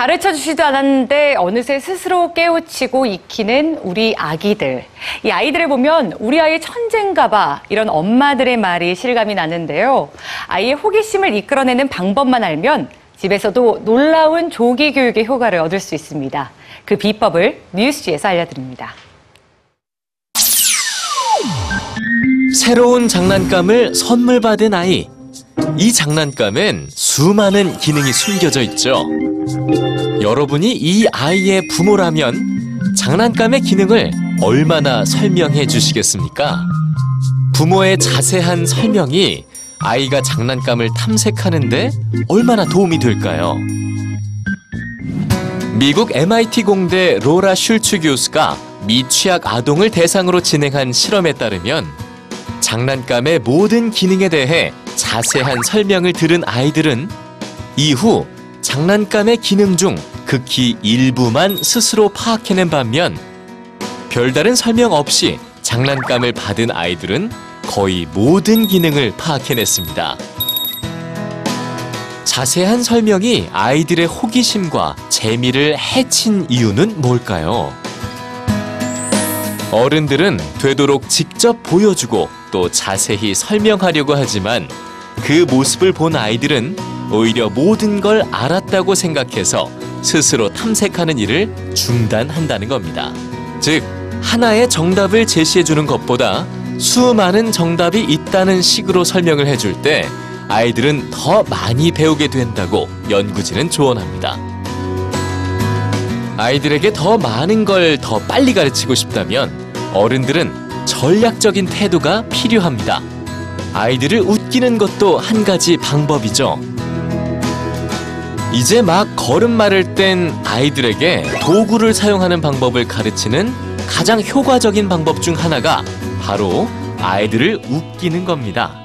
가르쳐 주지도 않았는데 어느새 스스로 깨우치고 익히는 우리 아기들. 이 아이들을 보면 우리 아이 천재인가 봐 이런 엄마들의 말이 실감이 나는데요. 아이의 호기심을 이끌어내는 방법만 알면 집에서도 놀라운 조기 교육의 효과를 얻을 수 있습니다. 그 비법을 뉴스지에서 알려드립니다. 새로운 장난감을 선물 받은 아이. 이 장난감엔 수많은 기능이 숨겨져 있죠. 여러분이 이 아이의 부모라면 장난감의 기능을 얼마나 설명해 주시겠습니까? 부모의 자세한 설명이 아이가 장난감을 탐색하는데 얼마나 도움이 될까요? 미국 MIT 공대 로라 슐츠 교수가 미취학 아동을 대상으로 진행한 실험에 따르면 장난감의 모든 기능에 대해 자세한 설명을 들은 아이들은 이후 장난감의 기능 중 극히 일부만 스스로 파악해낸 반면 별다른 설명 없이 장난감을 받은 아이들은 거의 모든 기능을 파악해냈습니다. 자세한 설명이 아이들의 호기심과 재미를 해친 이유는 뭘까요? 어른들은 되도록 직접 보여주고 또 자세히 설명하려고 하지만 그 모습을 본 아이들은 오히려 모든 걸 알았다고 생각해서 스스로 탐색하는 일을 중단한다는 겁니다. 즉, 하나의 정답을 제시해 주는 것보다 수많은 정답이 있다는 식으로 설명을 해줄 때 아이들은 더 많이 배우게 된다고 연구진은 조언합니다. 아이들에게 더 많은 걸 더 빨리 가르치고 싶다면 어른들은 전략적인 태도가 필요합니다. 아이들을 웃기는 것도 한 가지 방법이죠. 이제 막 걸음마를 뗀 아이들에게 도구를 사용하는 방법을 가르치는 가장 효과적인 방법 중 하나가 바로 아이들을 웃기는 겁니다.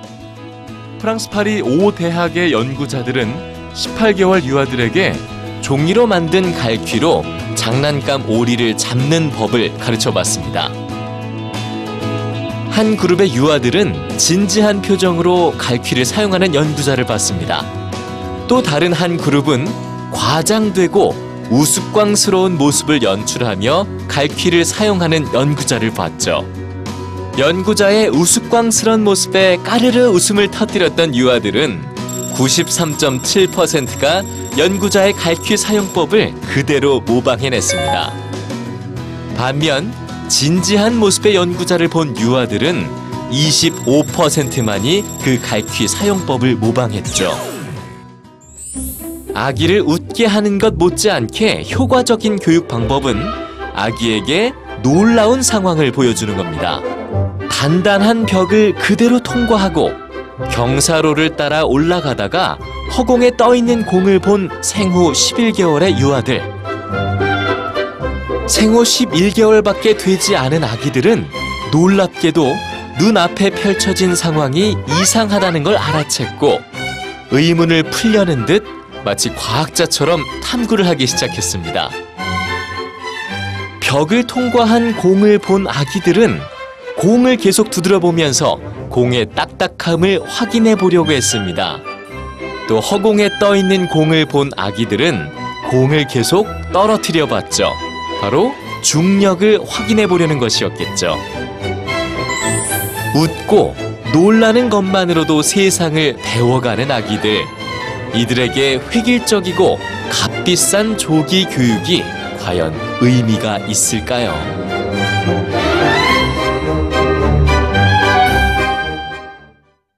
프랑스 파리 5 대학의 연구자들은 18개월 유아들에게 종이로 만든 갈퀴로 장난감 오리를 잡는 법을 가르쳐 봤습니다. 한 그룹의 유아들은 진지한 표정으로 갈퀴를 사용하는 연구자를 봤습니다. 또 다른 한 그룹은 과장되고 우스꽝스러운 모습을 연출하며 갈퀴를 사용하는 연구자를 봤죠. 연구자의 우스꽝스런 모습에 까르르 웃음을 터뜨렸던 유아들은 93.7%가 연구자의 갈퀴 사용법을 그대로 모방해냈습니다. 반면 진지한 모습의 연구자를 본 유아들은 25%만이 그 갈퀴 사용법을 모방했죠. 아기를 웃게 하는 것 못지않게 효과적인 교육 방법은 아기에게 놀라운 상황을 보여주는 겁니다. 단단한 벽을 그대로 통과하고 경사로를 따라 올라가다가 허공에 떠 있는 공을 본 생후 11개월의 유아들. 생후 11개월밖에 되지 않은 아기들은 놀랍게도 눈앞에 펼쳐진 상황이 이상하다는 걸 알아챘고 의문을 풀려는 듯 마치 과학자처럼 탐구를 하기 시작했습니다. 벽을 통과한 공을 본 아기들은 공을 계속 두드려 보면서 공의 딱딱함을 확인해 보려고 했습니다. 또 허공에 떠 있는 공을 본 아기들은 공을 계속 떨어뜨려 봤죠. 바로 중력을 확인해 보려는 것이었겠죠. 웃고 놀라는 것만으로도 세상을 배워가는 아기들. 이들에게 획일적이고 값비싼 조기 교육이 과연 의미가 있을까요?